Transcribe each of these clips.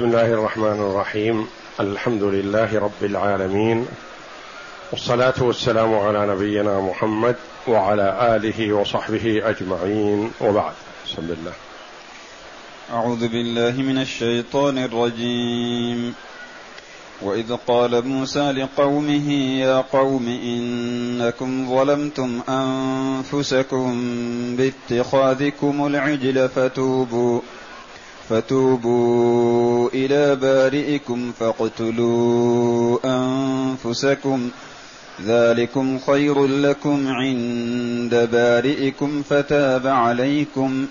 بسم الله الرحمن الرحيم. الحمد لله رب العالمين. والصلاة والسلام على نبينا محمد وعلى آله وصحبه أجمعين. وبعد بسم الله. أعوذ بالله من الشيطان الرجيم. وإذ قال موسى لقومه يا قوم إنكم ظلمتم أنفسكم باتخاذكم العجل فتوبوا. فتوبوا إلى بارئكم فاقتلوا أنفسكم. ذلكم خير لكم عند بارئكم فتاب عليكم.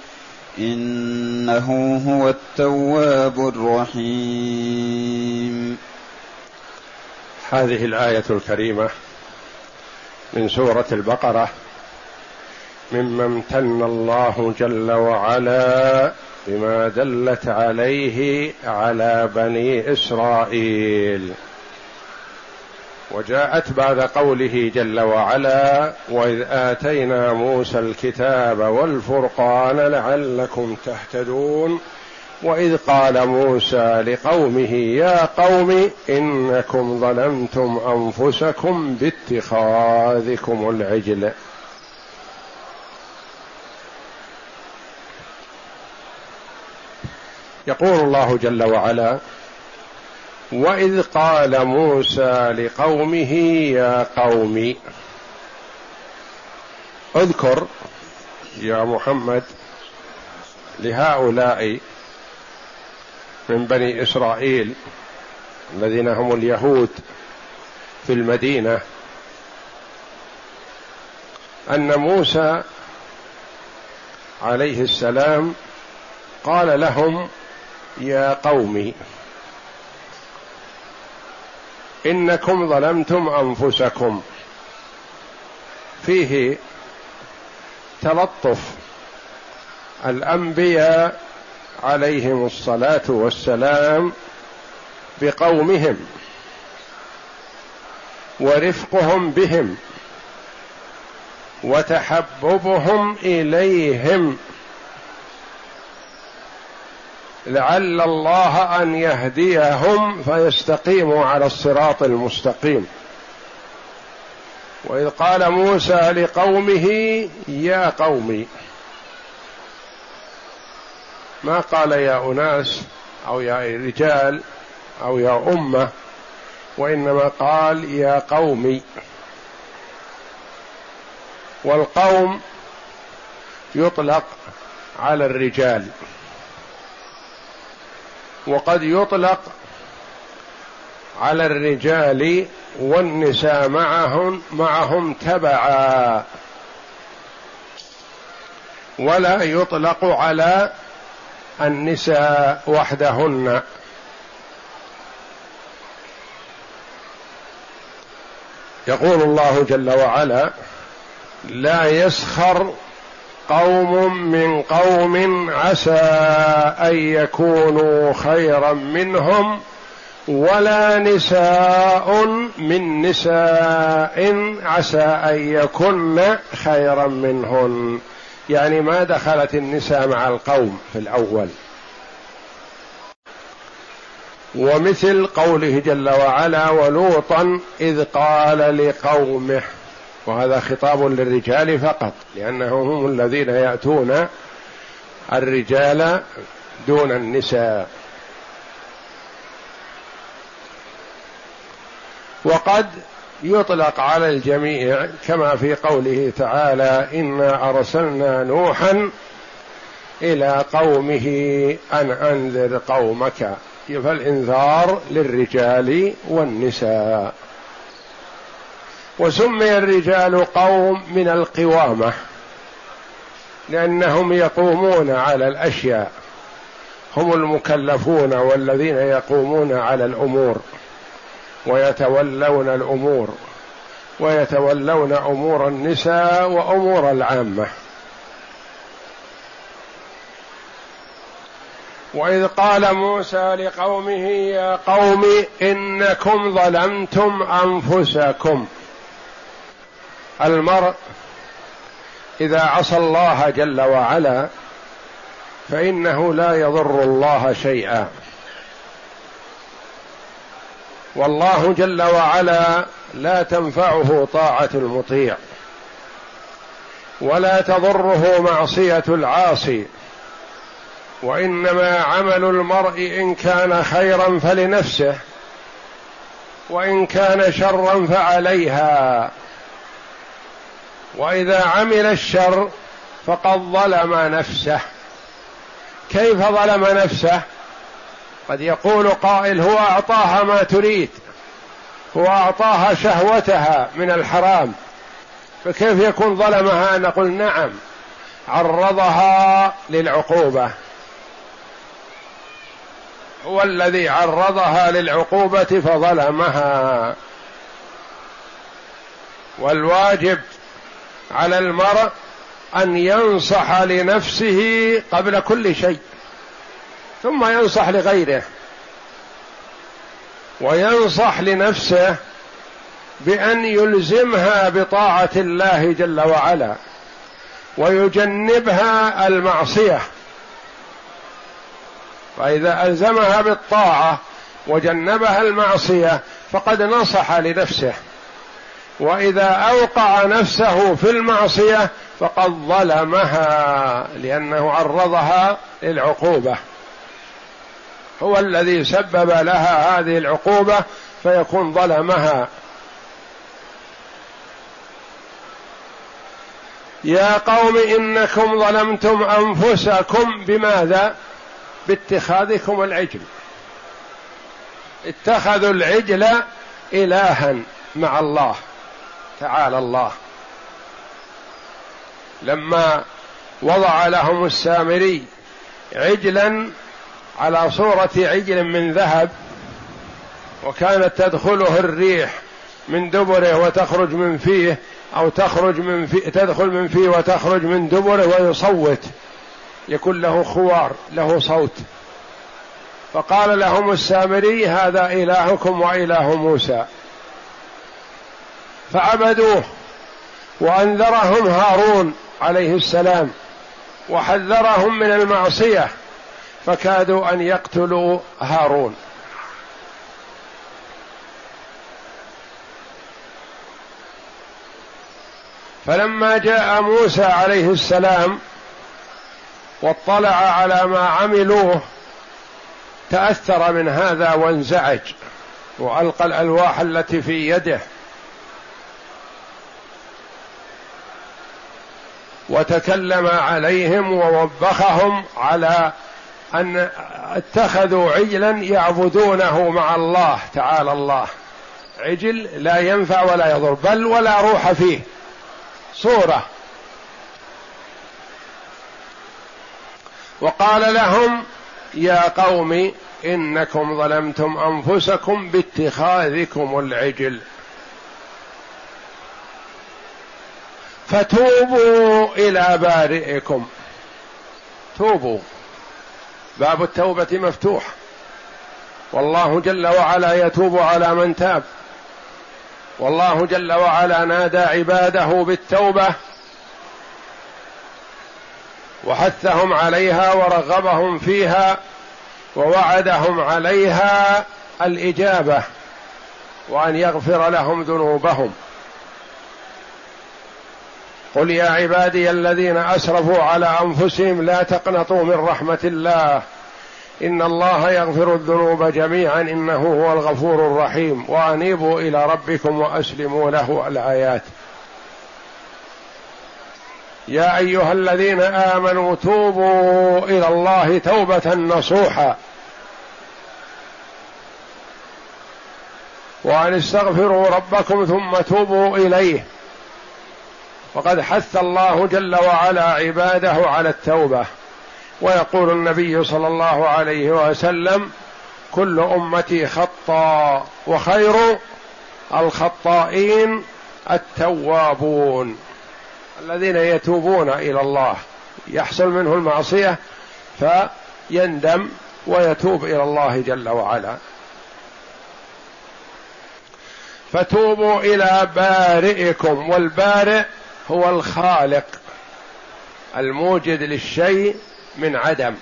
إنه هو التواب الرحيم. هذه الآية الكريمة من سورة البقرة. مما امتن الله جل وعلا بما دلت عليه على بني إسرائيل. وجاءت بعد قوله جل وعلا واذ اتينا موسى الكتاب والفرقان لعلكم تهتدون. واذ قال موسى لقومه يا قوم انكم ظلمتم انفسكم باتخاذكم العجل. يقول الله جل وعلا وإذ قال موسى لقومه يا قوم اذكر يا محمد لهؤلاء من بني إسرائيل الذين هم اليهود في المدينة أن موسى عليه السلام قال لهم يا قوم إنكم ظلمتم أنفسكم. فيه تلطف. الأنبياء عليهم الصلاة والسلام بقومهم ورفقهم بهم وتحببهم إليهم. لعل الله أن يهديهم فيستقيموا على الصراط المستقيم. وإذ قال موسى لقومه يا قوم ما قال يا أناس أو يا رجال أو يا أمة وإنما قال يا قوم والقوم يطلق على الرجال. وقد يطلق على الرجال والنساء معهم معهم تبعا. ولا يطلق على النساء وحدهن. يقول الله جل وعلا لا يسخر قوم من قوم عسى أن يكونوا خيرا منهم ولا نساء من نساء عسى أن يكن خيرا منهن. يعني ما دخلت النساء مع القوم في الأول. ومثل قوله جل وعلا ولوطا إذ قال لقومه وهذا خطاب للرجال فقط لأنهم هم الذين يأتون الرجال دون النساء. وقد يطلق على الجميع كما في قوله تعالى إنا أرسلنا نوحا إلى قومه أن أنذر قومك. فالإنذار للرجال والنساء. وسمي الرجال قوم من القوامة لأنهم يقومون على الأشياء. هم المكلفون والذين يقومون على الأمور ويتولون الأمور ويتولون أمور النساء وأمور العامة. وإذ قال موسى لقومه يا قوم إنكم ظلمتم أنفسكم المرء إذا عصى الله جل وعلا فإنه لا يضر الله شيئا. والله جل وعلا لا تنفعه طاعة المطيع ولا تضره معصية العاصي وإنما عمل المرء إن كان خيرا فلنفسه وإن كان شرا فعليها. وإذا عمل الشر فقد ظلم نفسه. كيف ظلم نفسه؟ قد يقول قائل هو أعطاها ما تريد هو أعطاها شهوتها من الحرام. فكيف يكون ظلمها؟ نقول نعم عرضها للعقوبة. هو الذي عرضها للعقوبة فظلمها. والواجب على المرء أن ينصح لنفسه قبل كل شيء ثم ينصح لغيره وينصح لنفسه بأن يلزمها بطاعة الله جل وعلا ويجنبها المعصية. فإذا ألزمها بالطاعة وجنبها المعصية فقد نصح لنفسه. وإذا أوقع نفسه في المعصية فقد ظلمها لأنه عرضها للعقوبة. هو الذي سبب لها هذه العقوبة فيكون ظلمها. يا قوم إنكم ظلمتم أنفسكم بماذا؟ باتخاذكم العجل. اتخذوا العجل الها مع الله. تعالى الله. لما وضع لهم السامري عجلا على صورة عجل من ذهب وكانت تدخله الريح من دبره وتخرج من فيه أو تخرج من فيه تدخل من فيه وتخرج من دبره ويصوت يكون له خوار له صوت. فقال لهم السامري هذا إلهكم وإله موسى. فعبدوه وأنذرهم هارون عليه السلام وحذرهم من المعصية فكادوا أن يقتلوا هارون. فلما جاء موسى عليه السلام واطلع على ما عملوه تأثر من هذا وانزعج وألقى الألواح التي في يده. وتكلم عليهم ووبخهم على أن اتخذوا عجلا يعبدونه مع الله تعالى الله. عجل لا ينفع ولا يضر بل ولا روح فيه. صورة. وقال لهم يا قوم إنكم ظلمتم أنفسكم باتخاذكم العجل. فتوبوا إلى بارئكم. توبوا. باب التوبة مفتوح. والله جل وعلا يتوب على من تاب. والله جل وعلا نادى عباده بالتوبة وحثهم عليها ورغبهم فيها ووعدهم عليها الإجابة وأن يغفر لهم ذنوبهم. قل يا عبادي الذين أسرفوا على أنفسهم لا تقنطوا من رحمة الله. إن الله يغفر الذنوب جميعا إنه هو الغفور الرحيم. وأنيبوا إلى ربكم وأسلموا له الآيات. يا أيها الذين آمنوا توبوا إلى الله توبة نصوحا. وأن استغفروا ربكم ثم توبوا إليه. وقد حث الله جل وعلا عباده على التوبة. ويقول النبي صلى الله عليه وسلم كل أمتي خطا وخير الخطائين التوابون. الذين يتوبون إلى الله يحصل منه المعصية فيندم ويتوب إلى الله جل وعلا. فتوبوا إلى بارئكم والبارئ هو الخالق الموجد للشيء من عدم.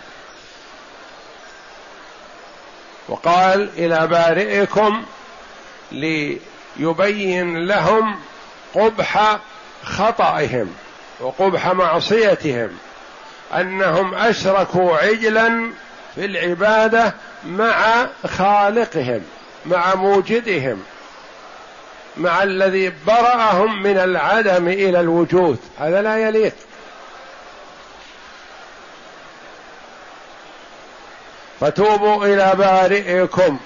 وقال إلى بارئكم ليبين لهم قبح خطئهم وقبح معصيتهم أنهم أشركوا عجلا في العبادة مع خالقهم مع موجدهم. مع الذي برأهم من العدم إلى الوجود. هذا لا يليق. فتوبوا إلى بارئكم.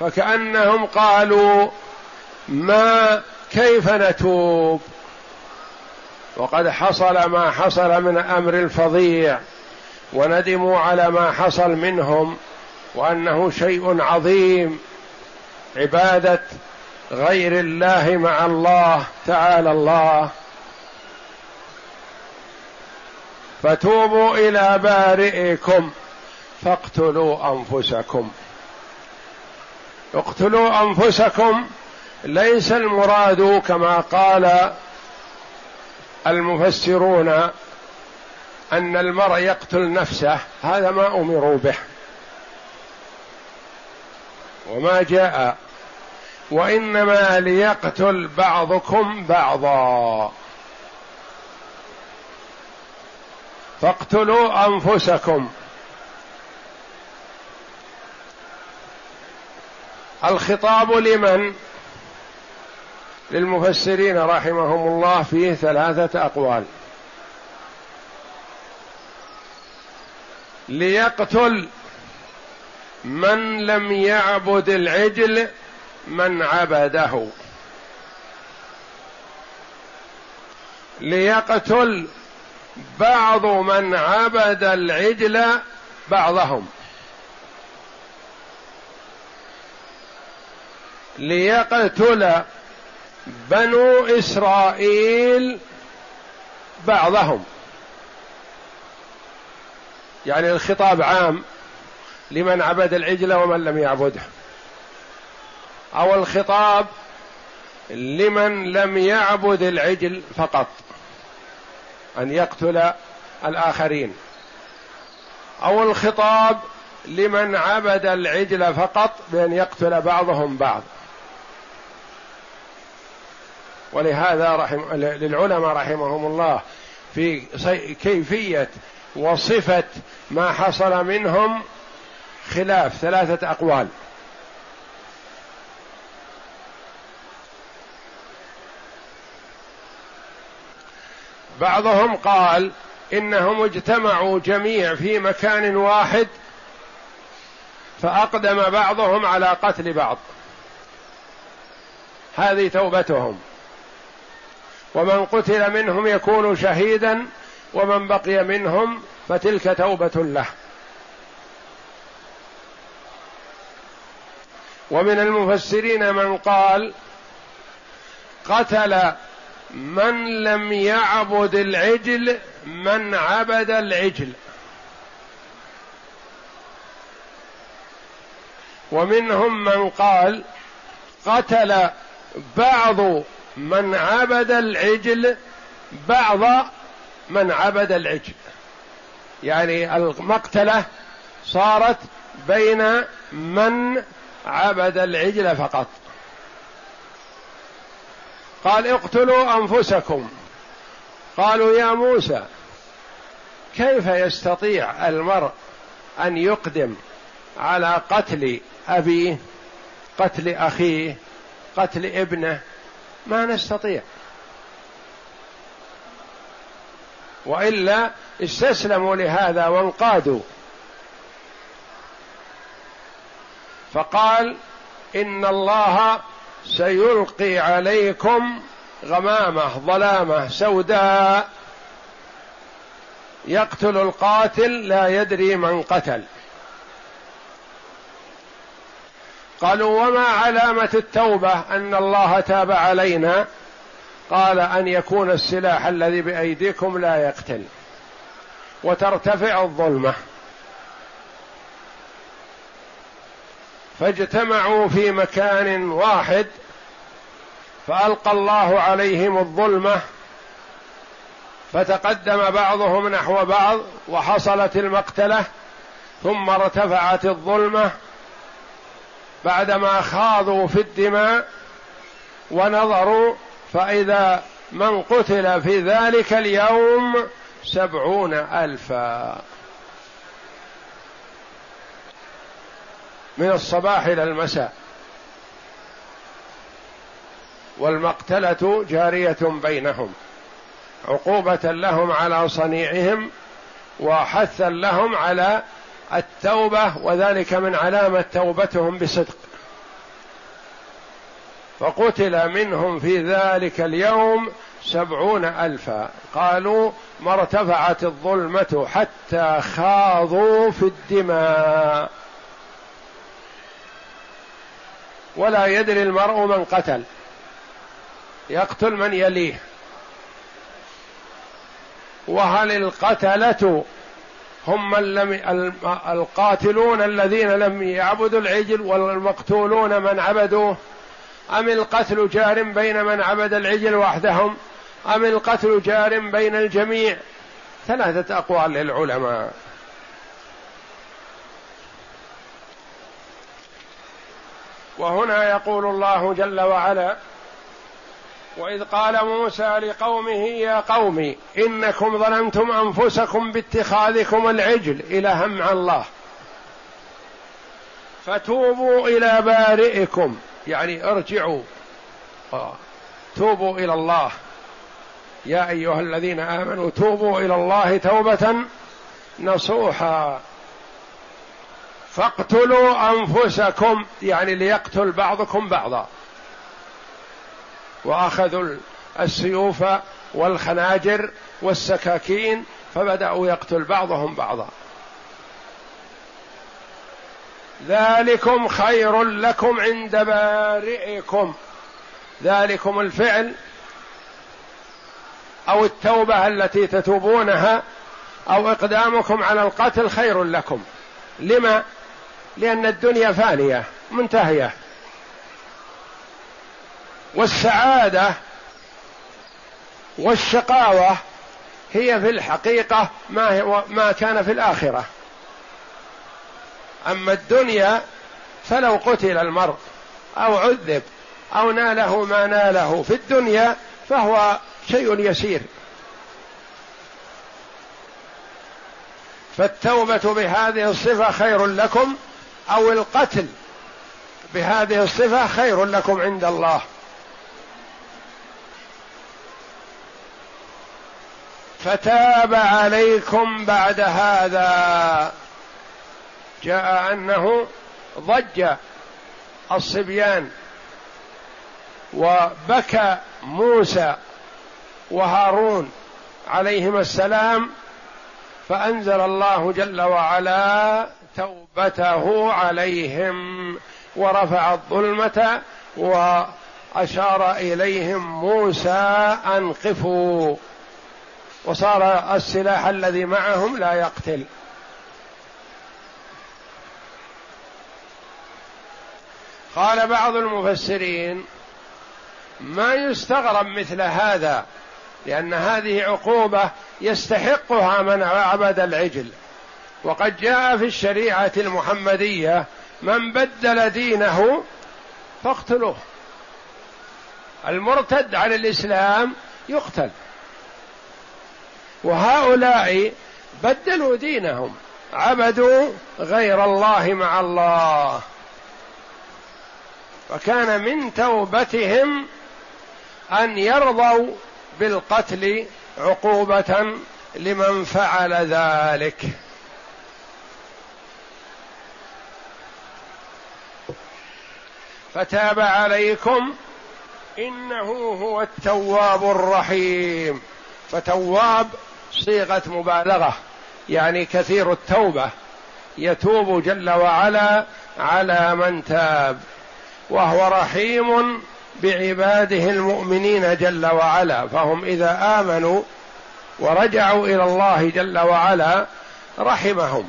فكأنهم قالوا ما كيف نتوب؟ وقد حصل ما حصل من أمر الفظيع. وندموا على ما حصل منهم. وأنه شيء عظيم. عبادة غير الله مع الله تعالى الله. فتوبوا إلى بارئكم فاقتلوا أنفسكم. اقتلوا أنفسكم. ليس المراد كما قال المفسرون أن المرء يقتل نفسه. هذا ما أمروا به. وما جاء وإنما ليقتل بعضكم بعضا. فاقتلوا أنفسكم. الخطاب لمن؟ للمفسرين رحمهم الله فيه ثلاثة أقوال. ليقتل من لم يعبد العجل من عبده. ليقتل بعض من عبد العجل بعضهم. ليقتل بنو إسرائيل بعضهم. يعني الخطاب عام لمن عبد العجل ومن لم يعبده. أو الخطاب لمن لم يعبد العجل فقط أن يقتل الآخرين. أو الخطاب لمن عبد العجل فقط بأن يقتل بعضهم بعض. ولهذا رحم للعلماء رحمهم الله في كيفية وصفة ما حصل منهم خلاف ثلاثة أقوال. بعضهم قال إنهم اجتمعوا جميع في مكان واحد فأقدم بعضهم على قتل بعض. هذه توبتهم. ومن قتل منهم يكون شهيدا ومن بقي منهم فتلك توبة له. ومن المفسرين من قال قتل من لم يعبد العجل من عبد العجل. ومنهم من قال قتل بعض من عبد العجل بعض من عبد العجل. يعني المقتلة صارت بين من عبد العجل فقط. قال اقتلوا أنفسكم. قالوا يا موسى كيف يستطيع المرء أن يقدم على قتل أبيه قتل أخيه قتل ابنه؟ ما نستطيع. وإلا استسلموا لهذا وانقادوا. فقال إن الله سيلقي عليكم غمامة ظلامة سوداء. يقتل القاتل لا يدري من قتل. قالوا وما علامة التوبة أن الله تاب علينا؟ قال أن يكون السلاح الذي بأيديكم لا يقتل. وترتفع الظلمة. فاجتمعوا في مكان واحد فألقى الله عليهم الظلمة فتقدم بعضهم نحو بعض وحصلت المقتلة ثم ارتفعت الظلمة بعدما خاضوا في الدماء ونظروا فإذا من قتل في ذلك اليوم سبعون ألفا. من الصباح إلى المساء. والمقتلة جارية بينهم عقوبة لهم على صنيعهم وحثا لهم على التوبة وذلك من علامة توبتهم بصدق. فقتل منهم في ذلك اليوم سبعون ألفا. قالوا ما ارتفعت الظلمة حتى خاضوا في الدماء. ولا يدري المرء من قتل. يقتل من يليه. وهل القتلة هم من لم القاتلون الذين لم يعبدوا العجل والمقتولون من عبدوه؟ أم القتل جار بين من عبد العجل وحدهم؟ أم القتل جار بين الجميع؟ ثلاثة أقوال للعلماء. وهنا يقول الله جل وعلا وإذ قال موسى لقومه يا قوم إنكم ظلمتم أنفسكم باتخاذكم العجل الها مع الله. فتوبوا إلى بارئكم يعني ارجعوا. آه. توبوا إلى الله. يا أيها الذين آمنوا توبوا إلى الله توبة نصوحا. فاقتلوا أنفسكم يعني ليقتل بعضكم بعضا. وأخذوا السيوف والخناجر والسكاكين فبدأوا يقتل بعضهم بعضا. ذلكم خير لكم عند بارئكم. ذلكم الفعل أو التوبة التي تتوبونها أو إقدامكم على القتل خير لكم. لما؟ لأن الدنيا فانية منتهية. والسعادة والشقاوة هي في الحقيقة ما ما كان في الآخرة. أما الدنيا فلو قتل المرء أو عذب أو ناله ما ناله في الدنيا فهو شيء يسير. فالتوبة بهذه الصفة خير لكم. أو القتل بهذه الصفة خير لكم عند الله. فتاب عليكم بعد هذا. جاء أنه ضج الصبيان وبكى موسى وهارون عليهما السلام فأنزل الله جل وعلا توبته عليهم ورفع الظلمة وأشار إليهم موسى أنقفوا وصار السلاح الذي معهم لا يقتل. قال بعض المفسرين ما يستغرب مثل هذا لأن هذه عقوبة يستحقها من عبد العجل. وقد جاء في الشريعة المحمدية من بدل دينه فاقتلوه. المرتد عن الإسلام يقتل. وهؤلاء بدلوا دينهم عبدوا غير الله مع الله. وكان من توبتهم أن يرضوا بالقتل عقوبة لمن فعل ذلك. فتاب عليكم إنه هو التواب الرحيم. فتواب صيغة مبالغة يعني كثير التوبة. يتوب جل وعلا على من تاب وهو رحيم بعباده المؤمنين جل وعلا. فهم إذا آمنوا ورجعوا إلى الله جل وعلا رحمهم.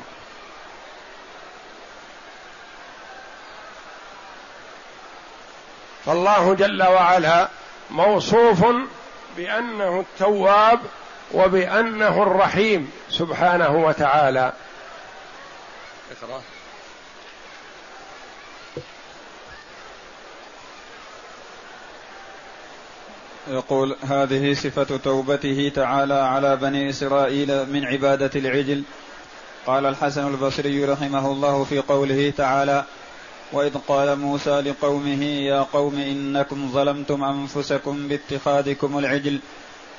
فالله جل وعلا موصوف بأنه التواب وبأنه الرحيم سبحانه وتعالى. يقول هذه صفة توبته تعالى على بني إسرائيل من عبادة العجل. قال الحسن البصري رحمه الله في قوله تعالى وإذ قال موسى لقومه يا قوم إنكم ظلمتم أنفسكم باتخاذكم العجل.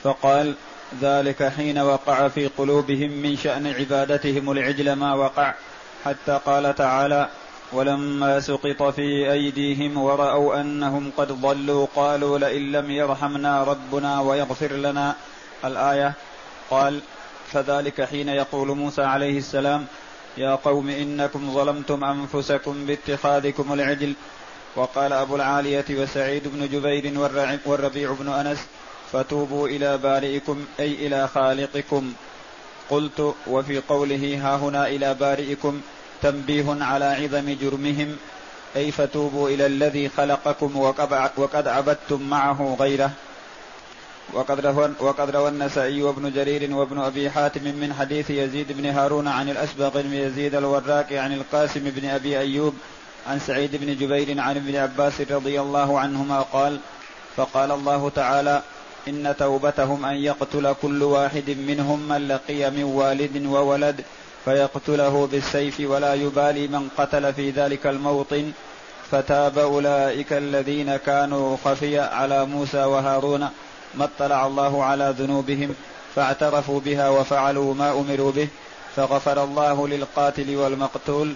فقال ذلك حين وقع في قلوبهم من شأن عبادتهم العجل ما وقع. حتى قال تعالى ولما سقط في أيديهم ورأوا أنهم قد ضلوا قالوا لئن لم يرحمنا ربنا ويغفر لنا. الآية قال فذلك حين يقول موسى عليه السلام يا قوم إنكم ظلمتم أنفسكم باتخاذكم العجل. وقال أبو العالية وسعيد بن جبير والربيع بن أنس فتوبوا إلى بارئكم أي إلى خالقكم. قلت وفي قوله ها هنا إلى بارئكم تنبيه على عظم جرمهم أي فتوبوا إلى الذي خلقكم وقد عبدتم معه غيره. وقد روى وقد روى النسائي وابن جرير وابن أبي حاتم من حديث يزيد بن هارون عن الاسبغ بن يزيد الوراق عن القاسم بن أبي أيوب عن سعيد بن جبير عن ابن عباس رضي الله عنهما قال فقال الله تعالى إن توبتهم أن يقتل كل واحد منهم من لقي من والد وولد فيقتله بالسيف ولا يبالي من قتل في ذلك الموطن فتاب أولئك الذين كانوا خفي على موسى وهارون. ما اطلع الله على ذنوبهم فاعترفوا بها وفعلوا ما أمروا به فغفر الله للقاتل والمقتول.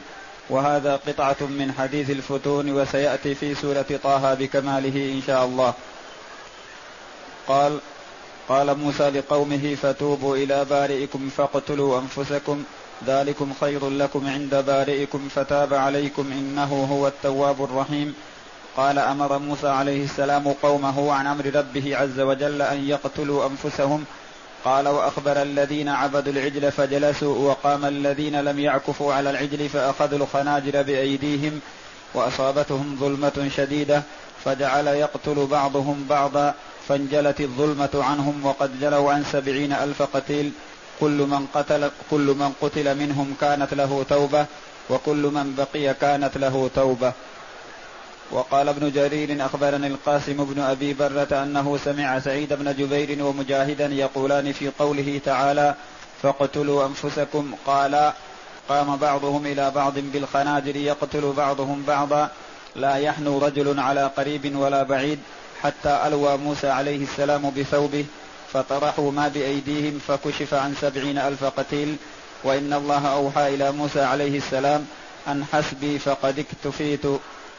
وهذا قطعة من حديث الفتون وسيأتي في سورة طه بكماله إن شاء الله. قال قال موسى لقومه فتوبوا إلى بارئكم فاقتلوا أنفسكم ذلكم خير لكم عند بارئكم فتاب عليكم إنه هو التواب الرحيم. قال أمر موسى عليه السلام قومه عن أمر ربه عز وجل أن يقتلوا أنفسهم. قال وأخبر الذين عبدوا العجل فجلسوا وقام الذين لم يعكفوا على العجل فأخذوا الخناجر بأيديهم وأصابتهم ظلمة شديدة فجعل يقتل بعضهم بعضا فانجلت الظلمة عنهم وقد جلوا عن سبعين ألف قتيل. كل من قتل كل من قتل منهم كانت له توبة وكل من بقي كانت له توبة. وقال ابن جرير أخبرني القاسم بن أبي برة أنه سمع سعيد بن جبير ومجاهدا يقولان في قوله تعالى فاقتلوا أنفسكم قال قام بعضهم إلى بعض بالخناجر يقتل بعضهم بعضا لا يحنو رجل على قريب ولا بعيد حتى ألوى موسى عليه السلام بثوبه فطرحوا ما بأيديهم فكشف عن سبعين ألف قتيل وإن الله أوحى إلى موسى عليه السلام أن حسبي فقد اكتفيت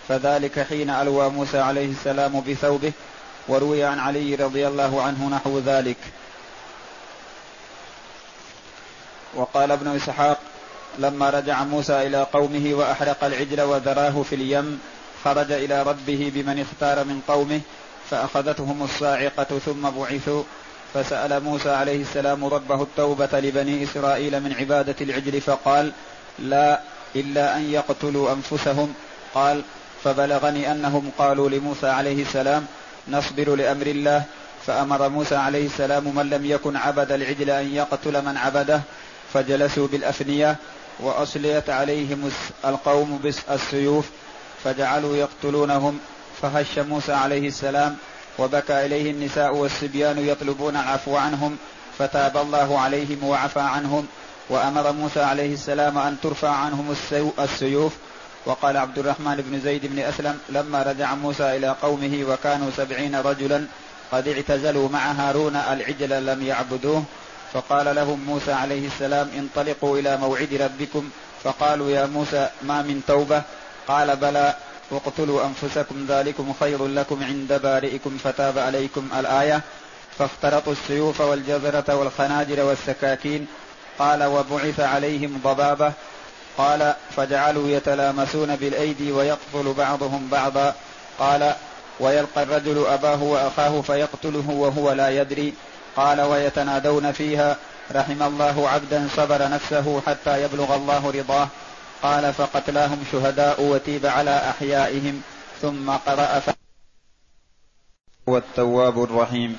فذلك حين ألوى موسى عليه السلام بثوبه وروي عن علي رضي الله عنه نحو ذلك. وقال ابن إسحاق لما رجع موسى إلى قومه وأحرق العجل وذراه في اليم خرج إلى ربه بمن اختار من قومه فأخذتهم الصاعقة ثم بعثوا فسأل موسى عليه السلام ربه التوبة لبني إسرائيل من عبادة العجل فقال لا إلا أن يقتلوا أنفسهم. قال فبلغني أنهم قالوا لموسى عليه السلام نصبر لأمر الله. فأمر موسى عليه السلام من لم يكن عبد العجل أن يقتل من عبده فجلسوا بالأفنية وأصليت عليهم القوم بالسيوف فجعلوا يقتلونهم. فهش موسى عليه السلام وبكى إليه النساء والصبيان يطلبون العفو عنهم فتاب الله عليهم وعفى عنهم. وأمر موسى عليه السلام أن ترفع عنهم السيوف وقال عبد الرحمن بن زيد بن أسلم لما رجع موسى إلى قومه وكانوا سبعين رجلا قد اعتزلوا مع هارون العجل لم يعبدوه فقال لهم موسى عليه السلام انطلقوا إلى موعد ربكم فقالوا يا موسى ما من توبة؟ قال بلى واقتلوا أنفسكم ذلكم خير لكم عند بارئكم فتاب عليكم الآية. فاخترطوا السيوف والجزرة والخناجر والسكاكين قال وبعث عليهم ضبابة. قال فجعلوا يتلامسون بالأيدي ويقتل بعضهم بعضا. قال ويلقى الرجل أباه وأخاه فيقتله وهو لا يدري. قال ويتنادون فيها رحم الله عبدا صبر نفسه حتى يبلغ الله رضاه. قال فقتلاهم شهداء وتيب على أحيائهم. ثم قرأ ف... والتواب الرحيم.